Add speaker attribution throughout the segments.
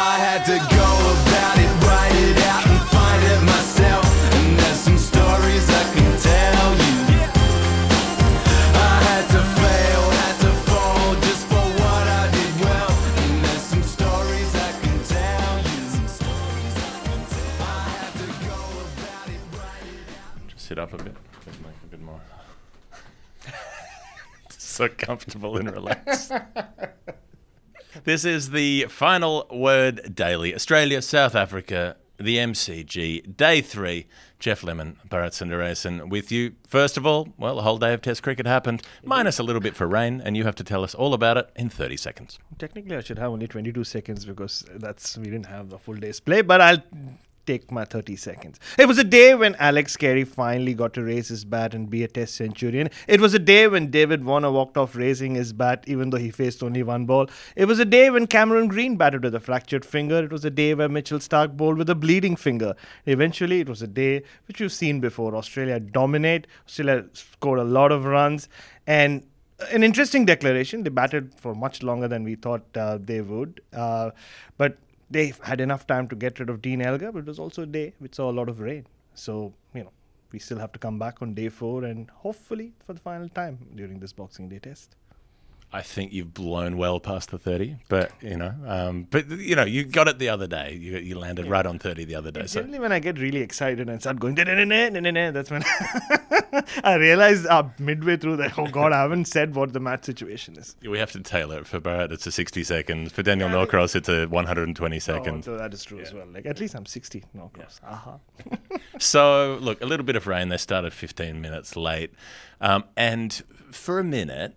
Speaker 1: I had to go about it, write it out, and find it myself. And there's some stories I can tell you. I had to fail, had to fall just for what I did well. And there's some stories I can tell you. Some stories I can tell. I had to go about it, write it out.
Speaker 2: Just sit up a bit. Just make a bit more. so comfortable and relaxed. this is the final word daily. Australia, South Africa, the MCG, day three. Geoff Lemon, Bharat Sundaresan with you. First of all, well, a whole day of Test cricket happened, minus a little bit for rain, and you have to tell us all about it in 30 seconds.
Speaker 3: Technically, I should have only 22 seconds because that's we didn't have the full day's play, but I'll take my 30 seconds. It was a day when Alex Carey finally got to raise his bat and be a test centurion. It was a day when David Warner walked off raising his bat even though he faced only one ball. It was a day when Cameron Green batted with a fractured finger. It was a day where Mitchell Stark bowled with a bleeding finger. Eventually, it was a day which we've seen before. Australia dominate. Australia scored a lot of runs and an interesting declaration. They batted for much longer than we thought uh, they would. Uh, but they had enough time to get rid of Dean Elgar, but it was also a day which saw a lot of rain. So, you know, we still have to come back on day four and hopefully for the final time during this Boxing Day test.
Speaker 2: I think you've blown well past the 30, but you know, um, but you know, you got it the other day. You, you landed right on 30 the other day. So
Speaker 3: Generally, when I get really excited and start going, that's when I realize uh, midway through that, oh God, I haven't said what the match situation is.
Speaker 2: we have to tailor it for Bharat. It's a 60 seconds. For Daniel Norcross, it's a 120
Speaker 3: Oh,
Speaker 2: seconds.
Speaker 3: so that is true as well. Like at least I'm 60. No, of course. Aha.
Speaker 2: So, look, a little bit of rain. They started 15 minutes late. Um, and for a minute,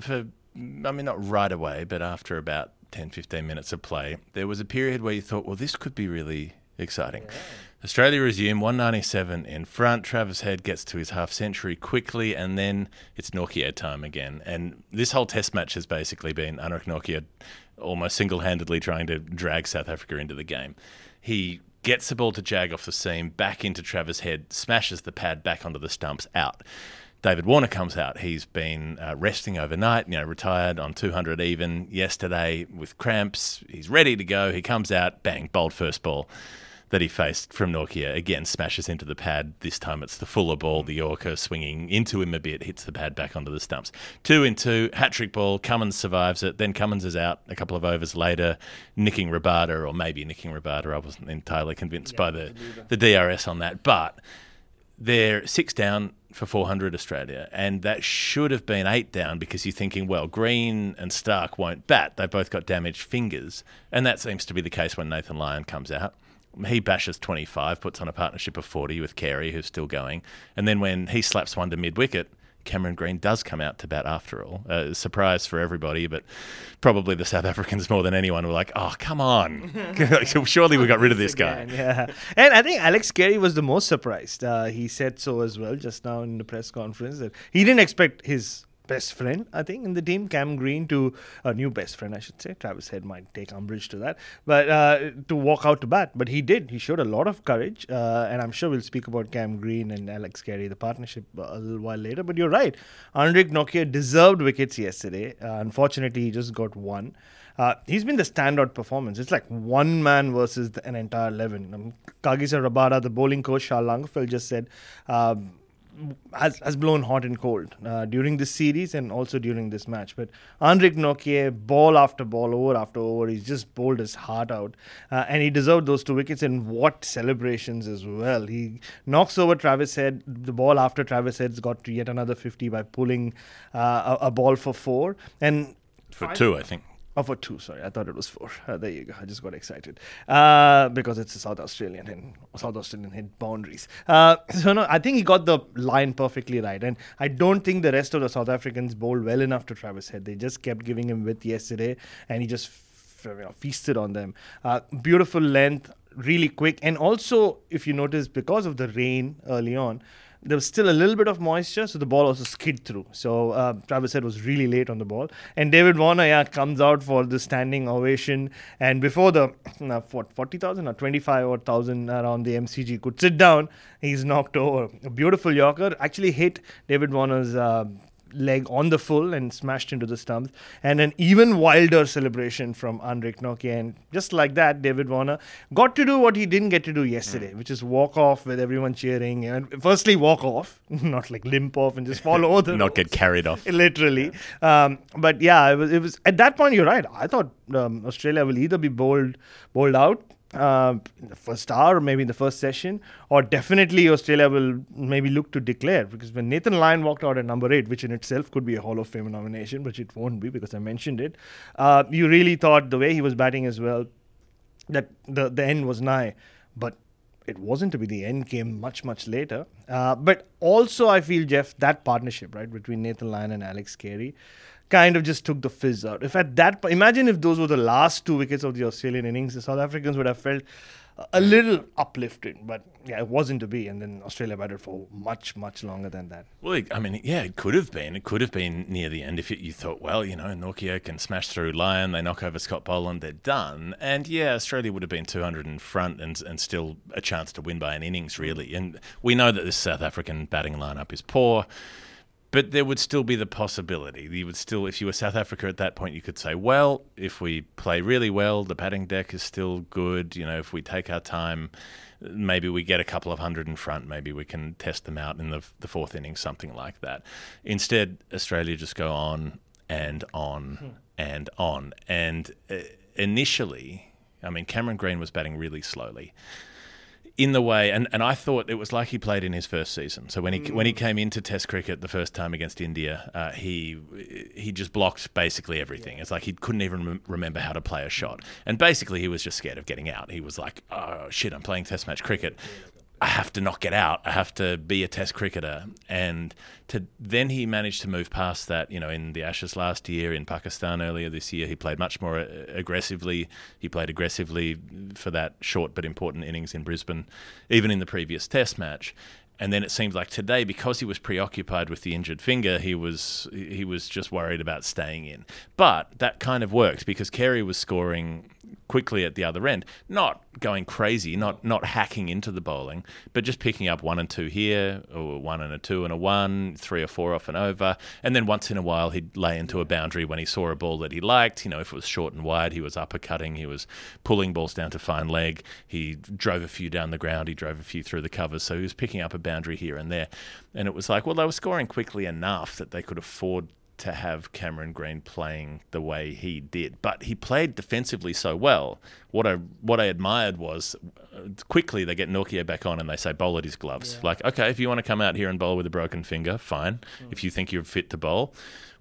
Speaker 2: for, I mean, not right away, but after about 10, 15 minutes of play, there was a period where you thought, well, this could be really exciting. Australia resume 197 in front. Travis Head gets to his half century quickly, and then it's Nortje time again. And this whole test match has basically been Anrich Nortje almost single handedly trying to drag South Africa into the game. He gets the ball to Jag off the seam, back into Travis Head, smashes the pad back onto the stumps, out. David Warner comes out. He's been uh, resting overnight, you know, retired on 200 even yesterday with cramps. He's ready to go. He comes out, bang, bowled first ball that he faced from Nortje. Again, smashes into the pad. This time it's the fuller ball, the Yorker swinging into him a bit, hits the pad back onto the stumps. Two in two, hat trick ball. Cummins survives it. Then Cummins is out a couple of overs later, nicking Rabada, or maybe nicking Rabada. I wasn't entirely convinced by the, the DRS on that. But they're six down for 400 Australia, and that should have been eight down because you're thinking, well, Green and Stark won't bat. They've both got damaged fingers, and that seems to be the case when Nathan Lyon comes out. He bashes 25, puts on a partnership of 40 with Carey, who's still going, and then when he slaps one to mid wicket, Cameron Green does come out to bat after all. Uh, surprise for everybody, but probably the South Africans more than anyone were like, "Oh, come on! Surely we got rid of this guy."
Speaker 3: Again, yeah. And I think Alex Carey was the most surprised. Uh, he said so as well just now in the press conference that he didn't expect his best friend, I think, in the team, Cam Green, to a new best friend, I should say. Travis Head might take umbrage to that, but uh, to walk out to bat. But he did. He showed a lot of courage, uh, and I'm sure we'll speak about Cam Green and Alex Carey, the partnership, uh, a little while later. But you're right. Anrich Nortje deserved wickets yesterday. Uh, unfortunately, he just got one. Uh, he's been the standout performance. It's like one man versus the, an entire 11. Um, Kagiso Rabada, the bowling coach, Charl Langeveldt, just said, um, has, has blown hot and cold uh, during this series and also during this match. But Anrich Nortje, ball after ball, over after over, he's just bowled his heart out. Uh, and he deserved those two wickets and what celebrations as well. He knocks over Travis Head. The ball after Travis Head's got to yet another 50 by pulling uh, a, a ball for four. And
Speaker 2: For two, I think.
Speaker 3: Oh, for two. Sorry, I thought it was four. Uh, there you go. I just got excited uh, because it's a South Australian and South Australian hit boundaries. Uh, so no, I think he got the line perfectly right, and I don't think the rest of the South Africans bowled well enough to Travis Head. They just kept giving him width yesterday, and he just you know, feasted on them. Uh, beautiful length, really quick, and also if you notice, because of the rain early on, there was still a little bit of moisture, so the ball also skid through. So uh, Travis Head was really late on the ball, and David Warner yeah comes out for the standing ovation, and before the uh, what forty thousand or twenty five or thousand around the MCG could sit down, he's knocked over a beautiful Yorker. Actually hit David Warner's. Uh, leg on the full and smashed into the stumps. And an even wilder celebration from Anrich Nortje. And just like that, David Warner got to do what he didn't get to do yesterday, which is walk off with everyone cheering. And firstly, walk off, not like limp off and just fall over the
Speaker 2: Not get carried off.
Speaker 3: literally. Um, but yeah, it was, it was at that point. You're right. I thought um, Australia will either be bowled bowled out uh, in the first hour, or maybe in the first session, or definitely Australia will maybe look to declare because when Nathan Lyon walked out at number eight, which in itself could be a Hall of Fame nomination, but it won't be because I mentioned it. Uh, you really thought the way he was batting as well that the the end was nigh, but it wasn't to be. The end came much much later. Uh, but also, I feel Jeff that partnership right between Nathan Lyon and Alex Carey kind of just took the fizz out. If at that, po- imagine if those were the last two wickets of the Australian innings, the South Africans would have felt a- little uplifted. But yeah, it wasn't to be, and then Australia batted for much much longer than that.
Speaker 2: Well, I mean, yeah, it could have been. It could have been near the end if it, you thought, well, you know, Nortje can smash through Lyon, they knock over Scott Boland, they're done. And yeah, Australia would have been 200 in front and, and still a chance to win by an innings, really. And we know that this South African batting lineup is poor. But there would still be the possibility. You would still, if you were South Africa at that point, you could say, well, if we play really well, the batting deck is still good. You know, if we take our time, maybe we get a couple of hundred in front. Maybe we can test them out in the, the fourth inning, something like that. Instead, Australia just go on and on and on. And uh, initially, I mean, Cameron Green was batting really slowly in the way, and, and I thought it was like he played in his first season. So when he when he came into Test cricket the first time against India, uh, he he just blocked basically everything. It's like he couldn't even rem- remember how to play a shot, and basically he was just scared of getting out. He was like, "Oh shit, I'm playing Test match cricket." I have to not get out. I have to be a test cricketer. And to then he managed to move past that, you know, in the Ashes last year, in Pakistan earlier this year, he played much more uh, aggressively. He played aggressively for that short but important innings in Brisbane, even in the previous test match. And then it seems like today, because he was preoccupied with the injured finger, he was he was just worried about staying in. But that kind of worked because Carey was scoring quickly at the other end, not going crazy, not not hacking into the bowling, but just picking up one and two here, or one and a two and a one, three or four off and over, and then once in a while he'd lay into a boundary when he saw a ball that he liked. You know, if it was short and wide, he was uppercutting, he was pulling balls down to fine leg, he drove a few down the ground, he drove a few through the covers, so he was picking up a boundary here and there, and it was like, well, they were scoring quickly enough that they could afford to have Cameron Green playing the way he did. But he played defensively so well. What I what I admired was uh, quickly they get Nortje back on and they say bowl at his gloves. Like, okay, if you want to come out here and bowl with a broken finger, fine. If you think you're fit to bowl,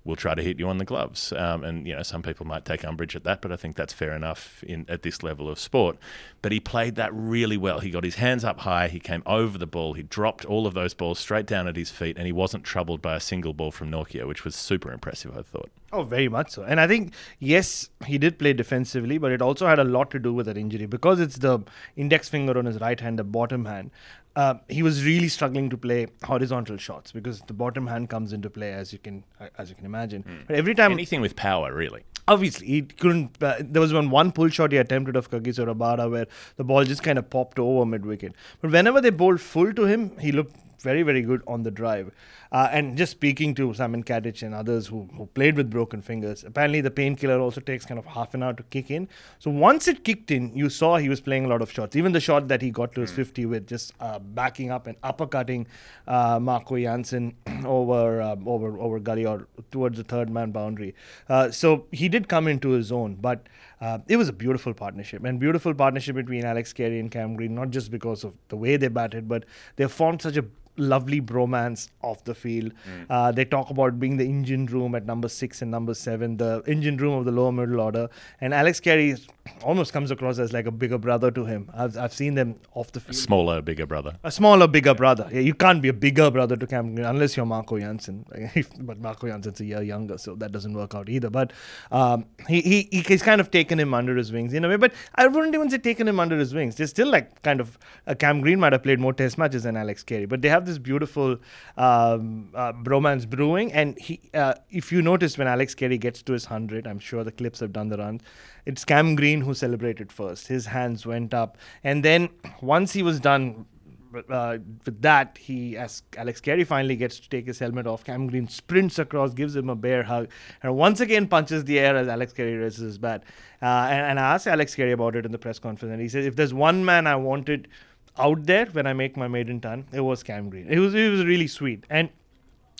Speaker 2: we'll try to hit you on the gloves. Um, and you know, some people might take umbrage at that, but I think that's fair enough in at this level of sport. But he played that really well. He got his hands up high. He came over the ball. He dropped all of those balls straight down at his feet, and he wasn't troubled by a single ball from Nortje, which was super impressive. I thought.
Speaker 3: Oh, very much so. And I think, yes, he did play defensively, but it also had a lot to do with that injury because it's the index finger on his right hand, the bottom hand. Uh, he was really struggling to play horizontal shots because the bottom hand comes into play, as you can as you can imagine. But every time,
Speaker 2: Anything with power, really.
Speaker 3: obviously he couldn't uh, there was one one pull shot he attempted of Kagiso Rabada where the ball just kind of popped over mid wicket but whenever they bowled full to him he looked very very good on the drive. Uh, and just speaking to Simon Katich and others who, who played with broken fingers apparently the painkiller also takes kind of half an hour to kick in. So once it kicked in you saw he was playing a lot of shots. Even the shot that he got to his 50 with just uh, backing up and uppercutting uh, Marco Jansen over uh, over over gully or towards the third man boundary. Uh, so he did come into his own but uh, it was a beautiful partnership. And beautiful partnership between Alex Carey and Cam Green not just because of the way they batted but they formed such a lovely bromance off the field. Uh, they talk about being the engine room at number six and number seven, the engine room of the lower middle order. And Alex Carey almost comes across as like a bigger brother to him. I've, I've seen them off the field.
Speaker 2: Smaller, bigger brother.
Speaker 3: A smaller, bigger brother. Yeah, you can't be a bigger brother to Cam Green unless you're Marco Jansen. but Marco Jansen's a year younger, so that doesn't work out either. But um, he, he he- he's kind of taken him under his wings in a way. But I wouldn't even say taken him under his wings. They're still like kind of uh, Cam Green might have played more Test matches than Alex Carey, but they have this beautiful um, uh, bromance brewing. And he, uh, if you notice when Alex Carey gets to his hundred, I'm sure the clips have done the runs. It's Cam Green who celebrated first. His hands went up, and then once he was done uh, with that, he, as Alex Carey finally gets to take his helmet off, Cam Green sprints across, gives him a bear hug, and once again punches the air as Alex Carey raises his bat. Uh, and, and I asked Alex Carey about it in the press conference, and he said, if there's one man I wanted out there when I make my maiden ton, it was Cam Green. It was it was really sweet, and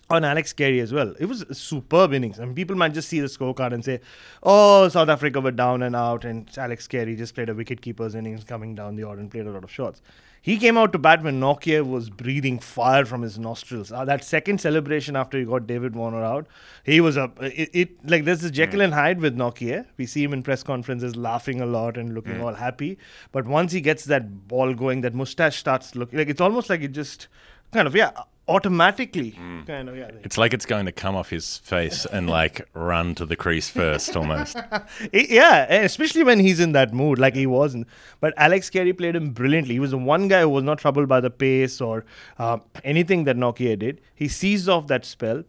Speaker 3: on Alex Carey as well. It was a superb innings. I mean, people might just see the scorecard and say, "Oh, South Africa were down and out, and Alex Carey just played a wicket-keeper's innings, coming down the order and played a lot of shots." He came out to bat when Nortje was breathing fire from his nostrils. Uh, that second celebration after he got David Warner out, he was a it, it like there's this Jekyll and Hyde with Nortje. We see him in press conferences laughing a lot and looking all happy, but once he gets that ball going, that mustache starts looking like it's almost like it just kind of yeah automatically mm. kind of yeah.
Speaker 2: It's like it's going to come off his face and like run to the crease first, almost.
Speaker 3: I- yeah, eh, especially when he's in that mood, like he wasn't. But Alex Carey played him brilliantly. He was the one guy who was not troubled by the pace or uh, anything that Nortje did. He seized off that spell.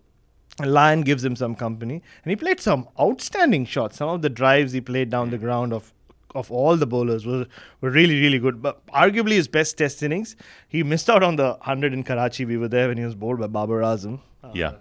Speaker 3: And Lyon gives him some company, and he played some outstanding shots. Some of the drives he played down the mm. ground of of all the bowlers were, were really, really good. But arguably his best test innings, he missed out on the 100 in Karachi. We were there when he was bowled by Babar Azam. Uh,
Speaker 2: Yeah.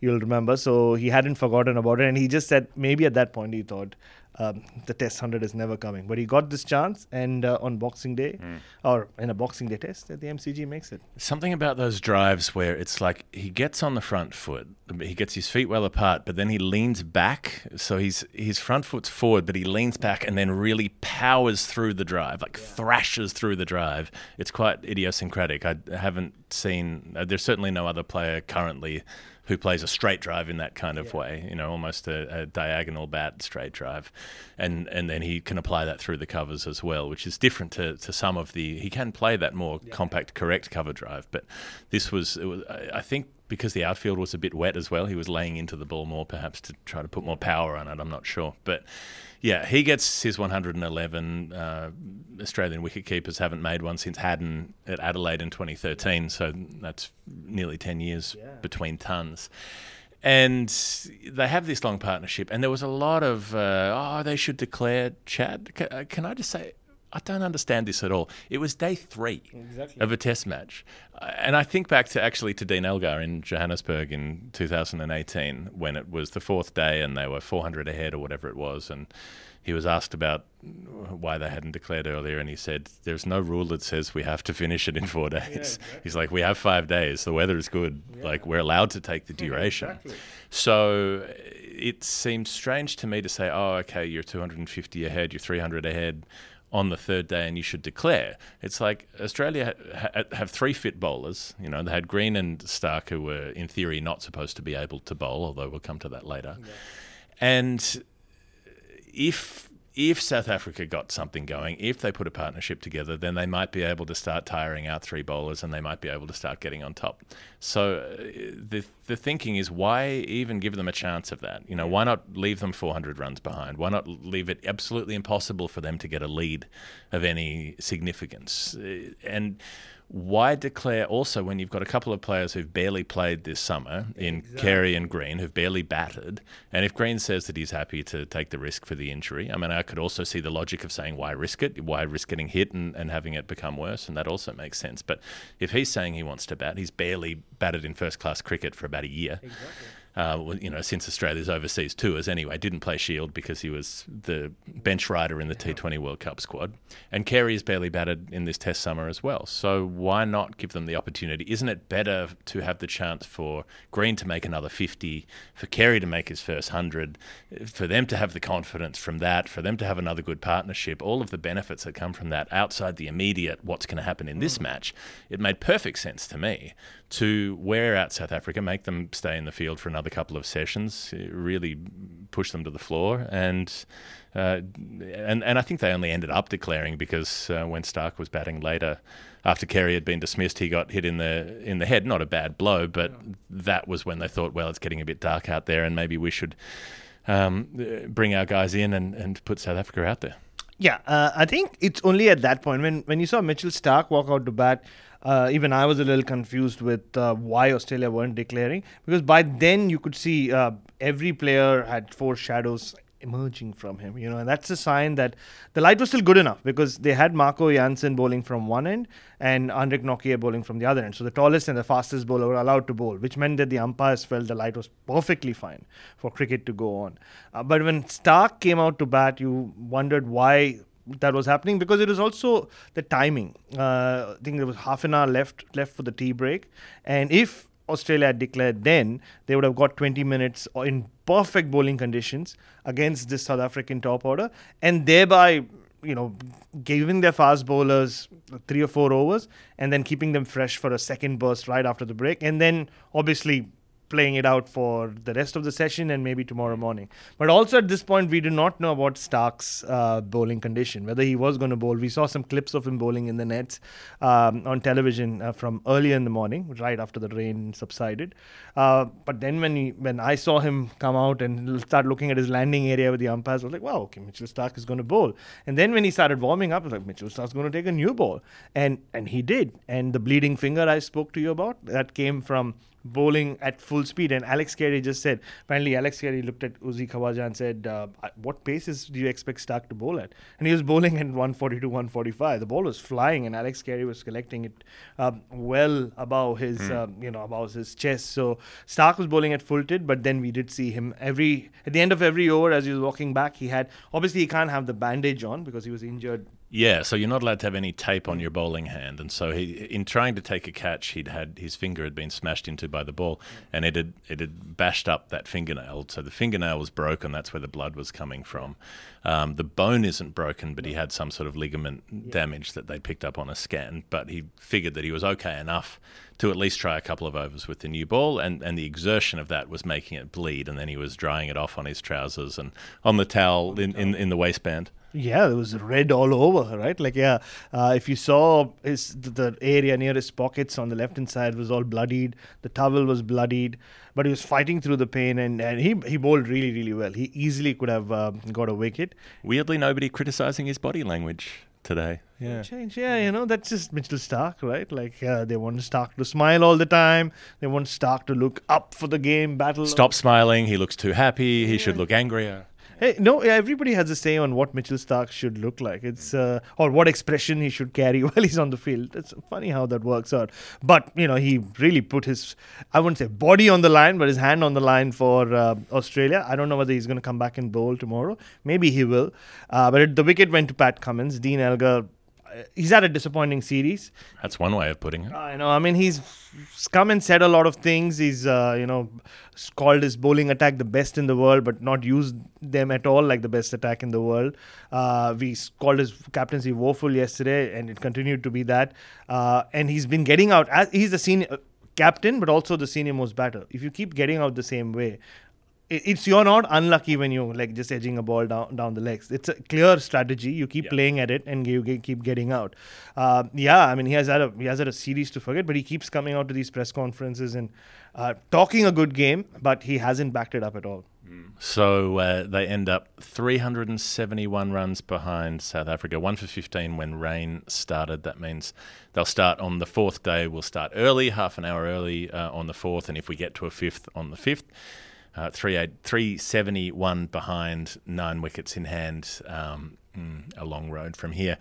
Speaker 3: You'll remember. So he hadn't forgotten about it. And he just said maybe at that point he thought um, the test 100 is never coming. But he got this chance. And uh, on Boxing Day, or in a Boxing Day test, the MCG makes it.
Speaker 2: Something about those drives where it's like he gets on the front foot, he gets his feet well apart, but then he leans back. So he's his front foot's forward, but he leans back and then really powers through the drive, like thrashes through the drive. It's quite idiosyncratic. I haven't seen. Uh, there's certainly no other player currently who plays a straight drive in that kind of way. You know, almost a, a diagonal bat straight drive, and and then he can apply that through the covers as well, which is different to, to some of the. He can play that more compact, correct cover drive, but this was, it was I think. Because the outfield was a bit wet as well, he was laying into the ball more, perhaps to try to put more power on it. I'm not sure, but yeah, he gets his 111. Uh, Australian wicket keepers haven't made one since Haddin at Adelaide in 2013, so that's nearly 10 years between tons. And they have this long partnership, and there was a lot of, uh, oh, they should declare Chad. Uh, can I just say, I don't understand this at all. It was day three of a test match. Uh, and I think back to actually to Dean Elgar in Johannesburg in 2018 when it was the fourth day and they were 400 ahead or whatever it was. And he was asked about why they hadn't declared earlier. And he said, There's no rule that says we have to finish it in four days. He's like, We have five days. The weather is good. Like, we're allowed to take the duration. So it seems strange to me to say, oh, okay, you're 250 ahead, you're 300 ahead on the third day, and you should declare. It's like Australia ha- ha- have three fit bowlers. You know, they had Green and Stark, who were in theory not supposed to be able to bowl, although we'll come to that later. And if if South Africa got something going, if they put a partnership together, then they might be able to start tiring out three bowlers and they might be able to start getting on top. So uh, the the thinking is why even give them a chance of that? You know, why not leave them 400 runs behind? Why not leave it absolutely impossible for them to get a lead of any significance? Uh, And why declare also when you've got a couple of players who've barely played this summer in Carey and Green who've barely batted and if Green says that he's happy to take the risk for the injury I mean I could also see the logic of saying why risk it why risk getting hit and, and having it become worse and that also makes sense but if he's saying he wants to bat he's barely batted in first class cricket for about a year uh, you know, since Australia's overseas tours anyway, didn't play Shield because he was the bench rider in the T20 World Cup squad. And Carey's barely batted in this test summer as well. So why not give them the opportunity? Isn't it better to have the chance for Green to make another 50, for Carey to make his first 100, for them to have the confidence from that, for them to have another good partnership, all of the benefits that come from that outside the immediate what's going to happen in this match? It made perfect sense to me to wear out South Africa, make them stay in the field for another couple of sessions, uh, really push them to the floor, and uh, and and I think they only ended up declaring because uh, when Stark was batting later, after Carey had been dismissed, he got hit in the in the head. Not a bad blow, but that was when they thought, well, it's getting a bit dark out there, and maybe we should um, bring our guys in and, and put South Africa out there.
Speaker 3: Yeah, uh, I think it's only at that point when when you saw Mitchell Stark walk out to bat. Uh, even I was a little confused with uh, why Australia weren't declaring because by then you could see uh, every player had four shadows emerging from him, you know, and that's a sign that the light was still good enough because they had Marco Jansen bowling from one end and Anrich Nortje bowling from the other end. So the tallest and the fastest bowler were allowed to bowl, which meant that the umpires felt the light was perfectly fine for cricket to go on. Uh, but when Stark came out to bat, you wondered why that was happening because it was also the timing. Uh, I think there was half an hour left left for the tea break, and if Australia had declared then, they would have got 20 minutes in perfect bowling conditions against this South African top order, and thereby, you know, giving their fast bowlers three or four overs and then keeping them fresh for a second burst right after the break, and then obviously playing it out for the rest of the session and maybe tomorrow morning. But also at this point, we do not know about Stark's uh, bowling condition, whether he was going to bowl. We saw some clips of him bowling in the nets um, on television uh, from earlier in the morning, right after the rain subsided. Uh, but then when he, when I saw him come out and start looking at his landing area with the umpires, I was like, wow, okay, Mitchell Stark is going to bowl. And then when he started warming up, I was like, Mitchell Stark's going to take a new ball, and and he did. And the bleeding finger I spoke to you about that came from bowling at full speed. And Alex Carey just said, apparently, Alex Carey looked at Uzi Khawaja and said, uh, What paces do you expect Stark to bowl at? And he was bowling at 142, 145. The ball was flying, and Alex Carey was collecting it um, well above his, um, you know, above his chest. So Stark was bowling at full tilt, but then we did see him every, at the end of every over, as he was walking back, he had, obviously, he can't have the bandage on because he was injured
Speaker 2: Yeah, so you're not allowed to have any tape on your bowling hand, and so he, in trying to take a catch, he'd had his finger had been smashed into by the ball, and it had it had bashed up that fingernail. So the fingernail was broken. That's where the blood was coming from. Um, the bone isn't broken, but he had some sort of ligament damage that they picked up on a scan. But he figured that he was okay enough to at least try a couple of overs with the new ball, and, and the exertion of that was making it bleed, and then he was drying it off on his trousers and on the towel in, in, in the waistband.
Speaker 3: Yeah, it was red all over, right? Like, yeah, uh, if you saw his the, area near his pockets on the left hand side was all bloodied. The towel was bloodied, but he was fighting through the pain, and, and he he bowled really really well. He easily could have um, got a wicket.
Speaker 2: Weirdly, nobody criticizing his body language today. Yeah.
Speaker 3: Change, yeah, you know that's just Mitchell Stark, right? Like uh, they want Stark to smile all the time. They want Stark to look up for the game, battle.
Speaker 2: Stop smiling. He looks too happy. He should look angrier.
Speaker 3: Hey, no, everybody has a say on what Mitchell Stark should look like. It's uh, or what expression he should carry while he's on the field. It's funny how that works out. But you know, he really put his I wouldn't say body on the line, but his hand on the line for uh, Australia. I don't know whether he's going to come back and bowl tomorrow. Maybe he will. Uh, but it, the wicket went to Pat Cummins. Dean Elgar. He's had a disappointing series.
Speaker 2: That's one way of putting it.
Speaker 3: I know. I mean, he's come and said a lot of things. He's, uh, you know, called his bowling attack the best in the world, but not used them at all like the best attack in the world. Uh, we called his captaincy woeful yesterday, and it continued to be that. Uh, and he's been getting out. As, he's the senior uh, captain, but also the senior most batter. If you keep getting out the same way, it's you're not unlucky when you like just edging a ball down down the legs. It's a clear strategy. You keep playing at it and you keep getting out. Uh, yeah, I mean he has had a he has had a series to forget, but he keeps coming out to these press conferences and uh, talking a good game, but he hasn't backed it up at all.
Speaker 2: So uh, they end up 371 runs behind South Africa, one for 15 when rain started. That means they'll start on the fourth day. We'll start early, half an hour early uh, on the fourth, and if we get to a fifth, on the fifth. Uh, three eight, 371 behind, nine wickets in hand. Um, a long road from here.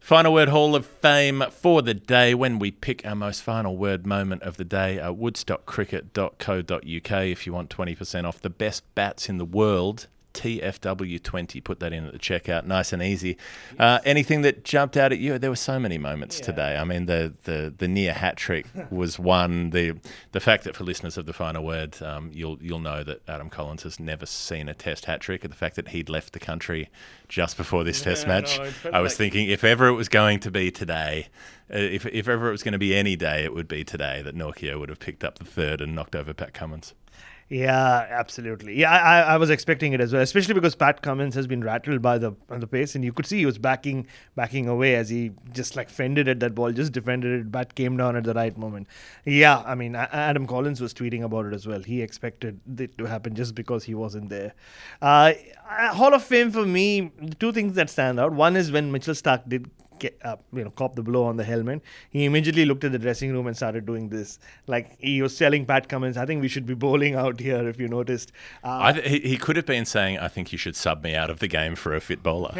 Speaker 2: Final Word Hall of Fame for the day when we pick our most final word moment of the day. Woodstockcricket.co.uk if you want 20% off the best bats in the world. TFW20, put that in at the checkout, nice and easy. Uh, anything that jumped out at you? There were so many moments today. I mean, the the, the near hat trick was one. The the fact that for listeners of the final word, um, you'll you'll know that Adam Collins has never seen a Test hat trick, and the fact that he'd left the country just before this Test match,
Speaker 3: no,
Speaker 2: I was
Speaker 3: like-
Speaker 2: thinking if ever it was going to be today. Uh, if, if ever it was going to be any day, it would be today that Nortje would have picked up the third and knocked over Pat Cummins.
Speaker 3: Yeah, absolutely. Yeah, I, I was expecting it as well, especially because Pat Cummins has been rattled by the the pace, and you could see he was backing backing away as he just like fended at that ball, just defended it. Bat came down at the right moment. Yeah, I mean, Adam Collins was tweeting about it as well. He expected it to happen just because he wasn't there. Uh, Hall of Fame for me, two things that stand out. One is when Mitchell Stark did get up, you know, cop the blow on the helmet. He immediately looked at the dressing room and started doing this. Like he was telling Pat Cummins, "I think we should be bowling out here." If you noticed, uh,
Speaker 2: I th- he, he could have been saying, I think you should sub me out of the game for a fit bowler.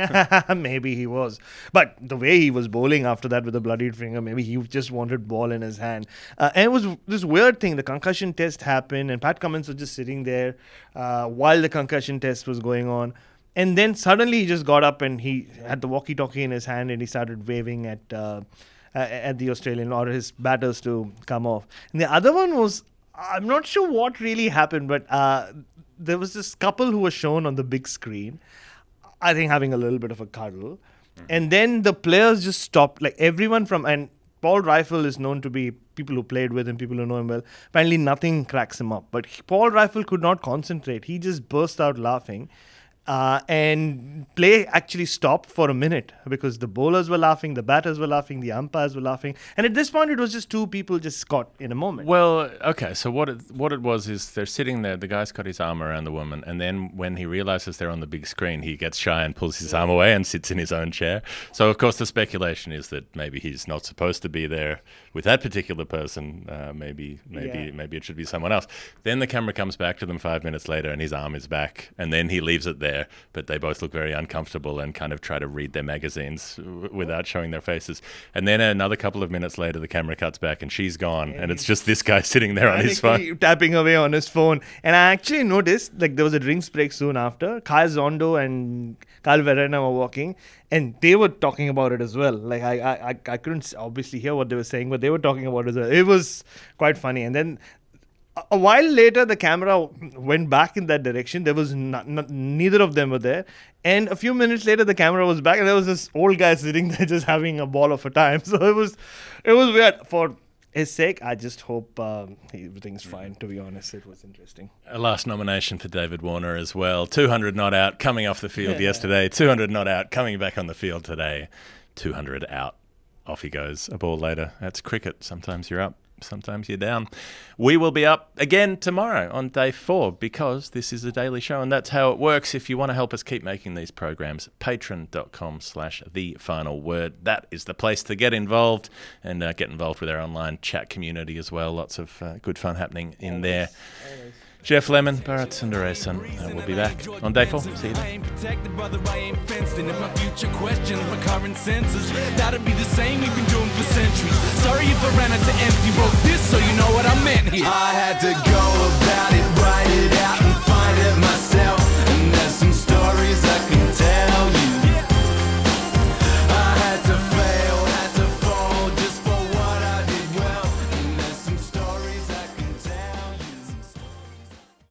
Speaker 3: maybe he was, but the way he was bowling after that with a bloodied finger, maybe he just wanted ball in his hand. Uh, and it was this weird thing. The concussion test happened, and Pat Cummins was just sitting there uh, while the concussion test was going on. And then suddenly he just got up and he had the walkie-talkie in his hand and he started waving at uh, at the Australian or his batters to come off. And the other one was I'm not sure what really happened, but uh, there was this couple who was shown on the big screen. I think having a little bit of a cuddle. And then the players just stopped. Like everyone from and Paul Reiffel is known to be people who played with him, people who know him well. Apparently nothing cracks him up. But he- Paul Reiffel could not concentrate. He just burst out laughing. Uh, and play actually stopped for a minute because the bowlers were laughing, the batters were laughing, the umpires were laughing, and at this point it was just two people just caught in a moment.
Speaker 2: Well, okay. So what it what it was is they're sitting there. The guy's got his arm around the woman, and then when he realizes they're on the big screen, he gets shy and pulls his arm away and sits in his own chair. So of course the speculation is that maybe he's not supposed to be there with that particular person. Uh, maybe maybe
Speaker 3: Yeah.
Speaker 2: maybe it should be someone else. Then the camera comes back to them five minutes later, and his arm is back, and then he leaves it there. But they both look very uncomfortable and kind of try to read their magazines w- without showing their faces. And then another couple of minutes later, the camera cuts back, and she's gone, and it's just this guy sitting there on his phone.
Speaker 3: Tapping away on his phone. And I actually noticed like there was a drinks break soon after. Khaya Zondo and Kyle Verreynne were walking, and they were talking about it as well. Like I, I, I- I couldn't obviously hear what they were saying, but they were talking about it as well. It was quite funny. And then a- while later, the camera went back in that direction. There was not, not, neither of them were there. And a few minutes later, the camera was back, and there was this old guy sitting there just having a ball of a time. So it was, it was weird. For his sake, I just hope um, everything's fine. To be honest, it was interesting.
Speaker 2: A last nomination for David Warner as well. 200 not out, coming off the field yesterday. 200 not out, coming back on the field today. 200 out. Off he goes. A ball later. That's cricket. Sometimes you're up, sometimes you're down. We will be up again tomorrow on day four because this is a daily show and that's how it works. If you want to help us keep making these programs, patreon.com slash the final word. That is the place to get involved and uh, get involved with our online chat community as well. Lots of uh, good fun happening in there. Geoff Lemon, Bharat Sundaresan. Uh, we'll be back on day four. See you then.
Speaker 1: Protected and my future questions, my current senses. That'd be the same we've been doing for centuries. Sorry if I ran empty, wrote this so you know what I meant here. I had to go about it, write it out, and find it myself.